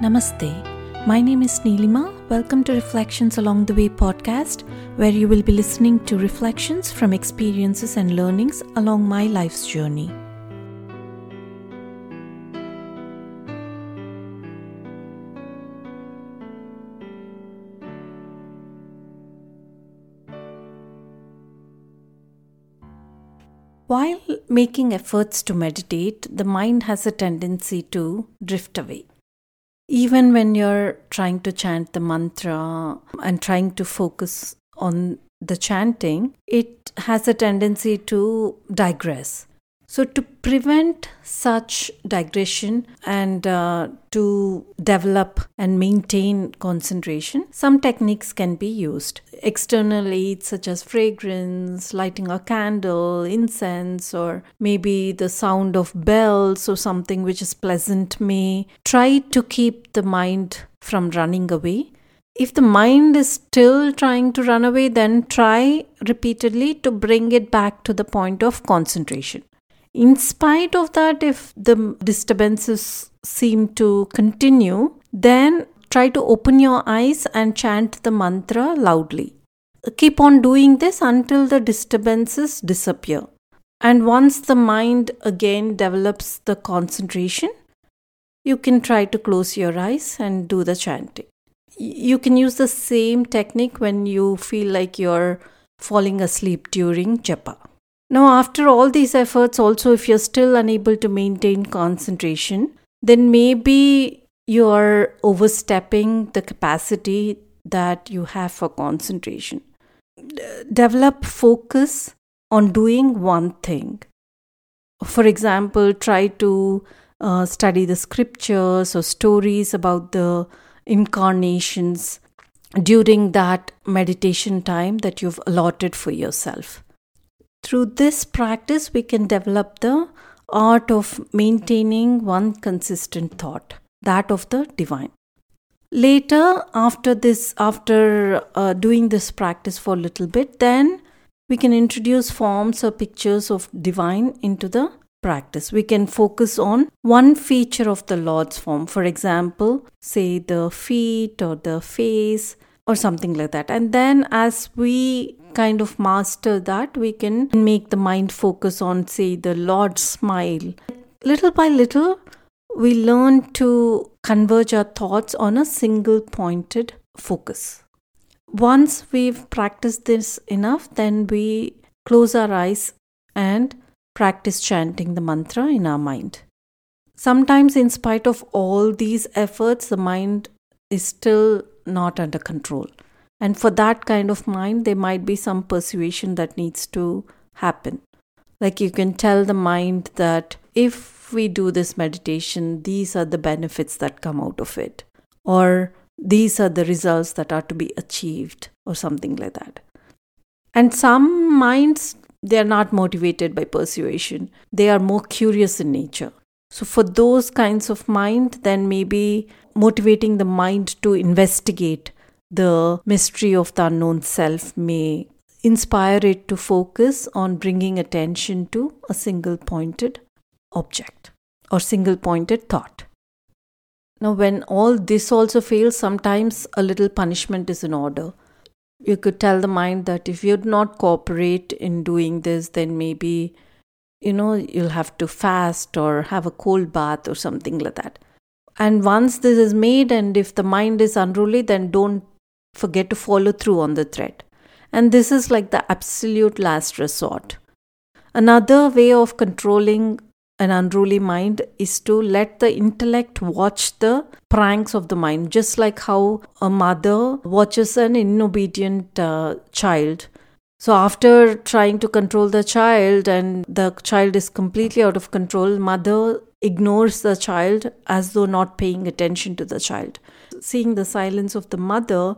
Namaste. My name is Neelima. Welcome to Reflections Along the Way podcast, where you will be listening to reflections from experiences and learnings along my life's journey. While making efforts to meditate, the mind has a tendency to drift away. Even when you're trying to chant the mantra and trying to focus on the chanting, it has a tendency to digress. So, to prevent such digression and uh, to develop and maintain concentration, some techniques can be used. External aids such as fragrance, lighting a candle, incense, or maybe the sound of bells or something which is pleasant may try to keep the mind from running away. If the mind is still trying to run away, then try repeatedly to bring it back to the point of concentration. In spite of that, if the disturbances seem to continue, then try to open your eyes and chant the mantra loudly. Keep on doing this until the disturbances disappear. And once the mind again develops the concentration, you can try to close your eyes and do the chanting. You can use the same technique when you feel like you're falling asleep during japa. Now, after all these efforts, also, if you're still unable to maintain concentration, then maybe you're overstepping the capacity that you have for concentration. Develop focus on doing one thing. For example, try to uh, study the scriptures or stories about the incarnations during that meditation time that you've allotted for yourself. Through this practice, we can develop the art of maintaining one consistent thought, that of the divine. Later, after this, after uh, doing this practice for a little bit, then we can introduce forms or pictures of divine into the practice. We can focus on one feature of the Lord's form. For example, say the feet or the face or something like that. And then as we kind of master that, we can make the mind focus on, say, the Lord's smile. Little by little, we learn to converge our thoughts on a single pointed focus. Once we've practiced this enough, then we close our eyes and practice chanting the mantra in our mind. Sometimes, in spite of all these efforts, the mind is still not under control. And for that kind of mind, there might be some persuasion that needs to happen. Like you can tell the mind that if we do this meditation, these are the benefits that come out of it, or these are the results that are to be achieved, or something like that. And some minds, they are not motivated by persuasion, they are more curious in nature. So, for those kinds of mind, then maybe motivating the mind to investigate the mystery of the unknown self may inspire it to focus on bringing attention to a single pointed object or single pointed thought. Now, when all this also fails, sometimes a little punishment is in order. You could tell the mind that if you do not cooperate in doing this, then maybe, you know, you'll have to fast or have a cold bath or something like that. And once this is made, and if the mind is unruly, then don't forget to follow through on the thread. And this is like the absolute last resort. Another way of controlling an unruly mind is to let the intellect watch the pranks of the mind, just like how a mother watches an inobedient uh, child. So, after trying to control the child and the child is completely out of control, mother ignores the child as though not paying attention to the child. Seeing the silence of the mother,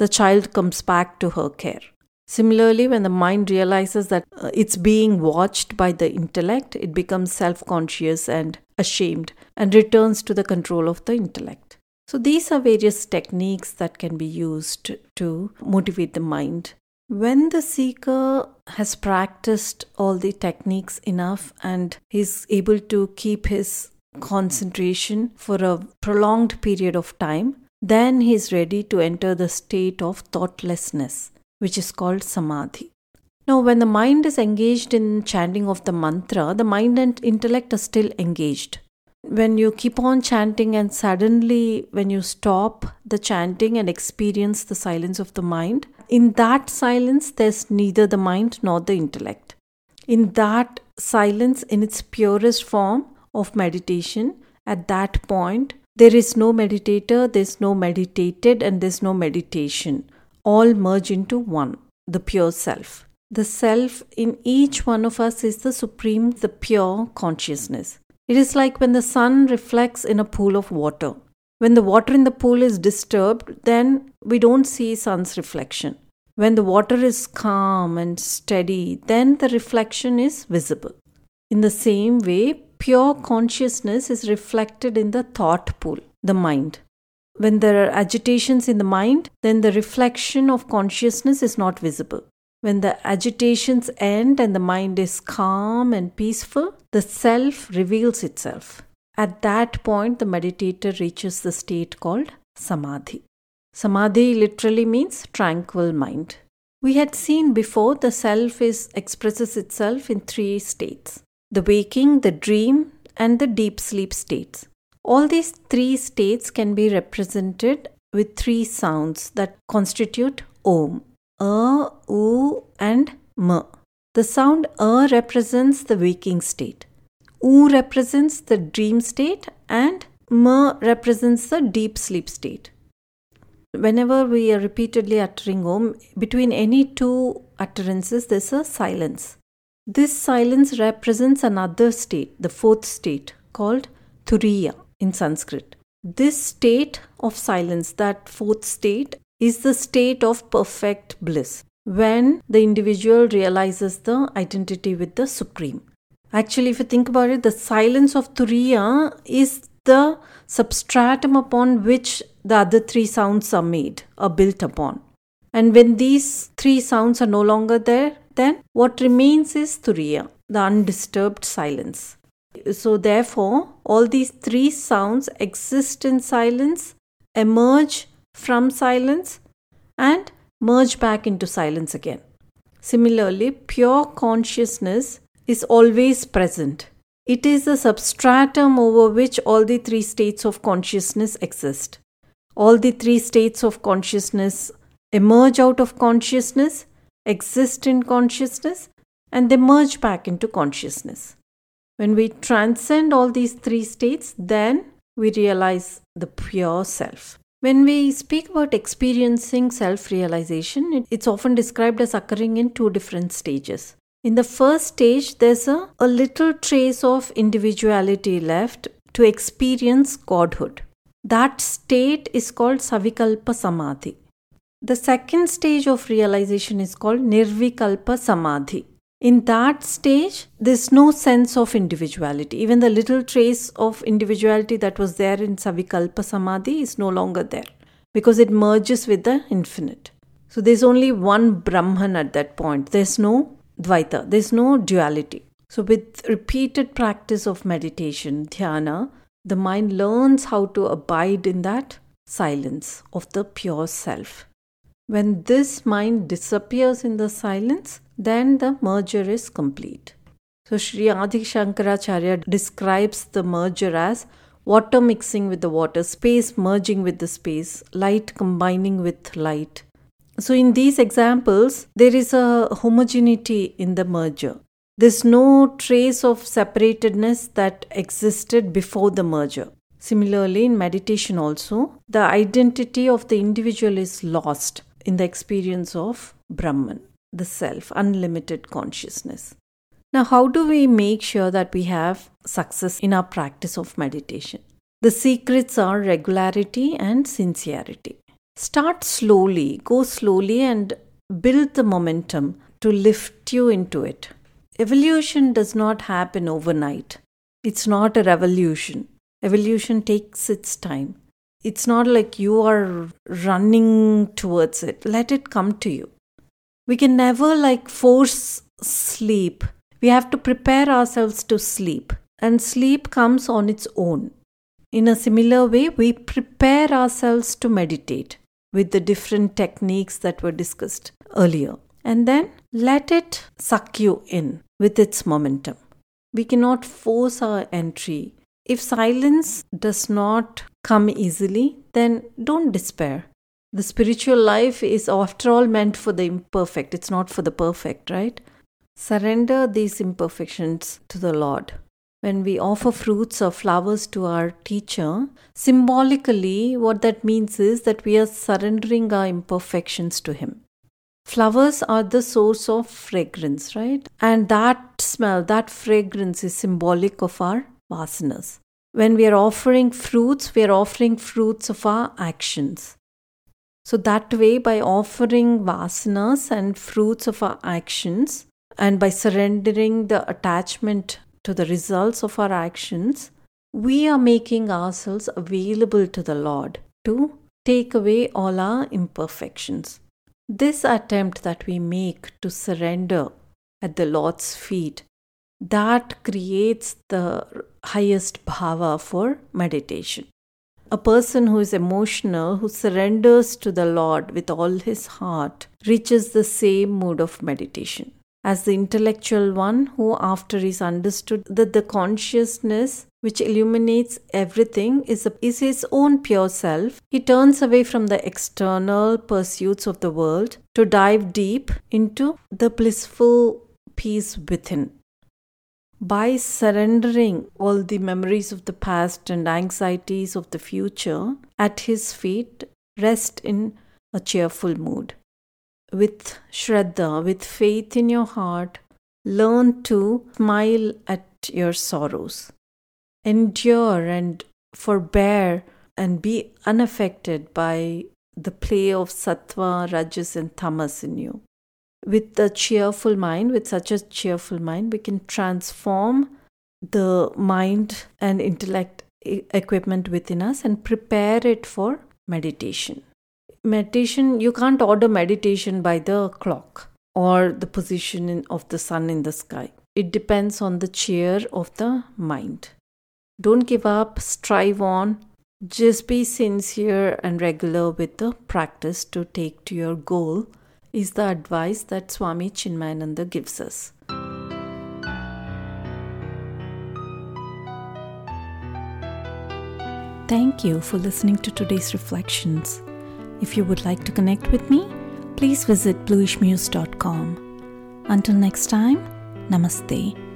the child comes back to her care. Similarly, when the mind realizes that uh, it's being watched by the intellect, it becomes self conscious and ashamed and returns to the control of the intellect. So, these are various techniques that can be used to motivate the mind. When the seeker has practiced all the techniques enough and is able to keep his concentration for a prolonged period of time, then he is ready to enter the state of thoughtlessness, which is called samadhi. Now, when the mind is engaged in chanting of the mantra, the mind and intellect are still engaged. When you keep on chanting and suddenly, when you stop the chanting and experience the silence of the mind, in that silence, there's neither the mind nor the intellect. In that silence, in its purest form of meditation, at that point, there is no meditator, there's no meditated, and there's no meditation. All merge into one, the pure self. The self in each one of us is the supreme, the pure consciousness. It is like when the sun reflects in a pool of water. When the water in the pool is disturbed, then we don't see sun's reflection. When the water is calm and steady, then the reflection is visible. In the same way, pure consciousness is reflected in the thought pool, the mind. When there are agitations in the mind, then the reflection of consciousness is not visible. When the agitations end and the mind is calm and peaceful, the self reveals itself. At that point, the meditator reaches the state called samadhi. Samadhi literally means tranquil mind. We had seen before the self is expresses itself in three states the waking, the dream, and the deep sleep states. All these three states can be represented with three sounds that constitute Om a, u, and m. The sound a represents the waking state, u represents the dream state, and m represents the deep sleep state. Whenever we are repeatedly uttering om, between any two utterances, there's a silence. This silence represents another state, the fourth state, called turiya in Sanskrit. This state of silence, that fourth state, is the state of perfect bliss when the individual realizes the identity with the Supreme. Actually, if you think about it, the silence of Turiya is the substratum upon which the other three sounds are made, are built upon. And when these three sounds are no longer there, then what remains is Turiya, the undisturbed silence. So, therefore, all these three sounds exist in silence, emerge from silence and merge back into silence again. Similarly, pure consciousness is always present. It is the substratum over which all the three states of consciousness exist. All the three states of consciousness emerge out of consciousness, exist in consciousness, and they merge back into consciousness. When we transcend all these three states, then we realize the pure self. When we speak about experiencing self realization, it's often described as occurring in two different stages. In the first stage, there's a, a little trace of individuality left to experience godhood. That state is called Savikalpa Samadhi. The second stage of realization is called Nirvikalpa Samadhi. In that stage, there's no sense of individuality. Even the little trace of individuality that was there in Savikalpa Samadhi is no longer there because it merges with the infinite. So there's only one Brahman at that point. There's no Dvaita, there's no duality. So, with repeated practice of meditation, dhyana, the mind learns how to abide in that silence of the pure self. When this mind disappears in the silence, then the merger is complete. So Sri Adi Shankaracharya describes the merger as water mixing with the water, space merging with the space, light combining with light. So in these examples, there is a homogeneity in the merger. There's no trace of separatedness that existed before the merger. Similarly, in meditation, also, the identity of the individual is lost in the experience of Brahman the self, unlimited consciousness. Now, how do we make sure that we have success in our practice of meditation? The secrets are regularity and sincerity. Start slowly, go slowly, and build the momentum to lift you into it. Evolution does not happen overnight. It's not a revolution. Evolution takes its time. It's not like you are running towards it. Let it come to you we can never like force sleep. We have to prepare ourselves to sleep. and sleep comes on its own. In a similar way, we prepare ourselves to meditate with the different techniques that were discussed earlier. And then let it suck you in with its momentum. We cannot force our entry. If silence does not come easily, then don't despair. The spiritual life is, after all, meant for the imperfect. It's not for the perfect, right? Surrender these imperfections to the Lord. When we offer fruits or flowers to our teacher, symbolically, what that means is that we are surrendering our imperfections to Him. Flowers are the source of fragrance, right? And that smell, that fragrance is symbolic of our vasanas. When we are offering fruits, we are offering fruits of our actions. So, that way, by offering vasanas and fruits of our actions, and by surrendering the attachment to the results of our actions, we are making ourselves available to the Lord to take away all our imperfections. This attempt that we make to surrender at the Lord's feet, that creates the highest bhava for meditation. A person who is emotional, who surrenders to the Lord with all his heart, reaches the same mood of meditation as the intellectual one who, after he's understood that the consciousness which illuminates everything is, a, is his own pure self, he turns away from the external pursuits of the world to dive deep into the blissful peace within. By surrendering all the memories of the past and anxieties of the future at his feet, rest in a cheerful mood with Shraddha, with faith in your heart, learn to smile at your sorrows. Endure and forbear and be unaffected by the play of sattva, rajas, and tamas in you. With a cheerful mind, with such a cheerful mind, we can transform the mind and intellect equipment within us and prepare it for meditation meditation, you can't order meditation by the clock or the position of the sun in the sky. It depends on the cheer of the mind. Don't give up, strive on. Just be sincere and regular with the practice to take to your goal, is the advice that Swami Chinmayananda gives us. Thank you for listening to today's reflections. If you would like to connect with me, please visit bluishmuse.com. Until next time, namaste.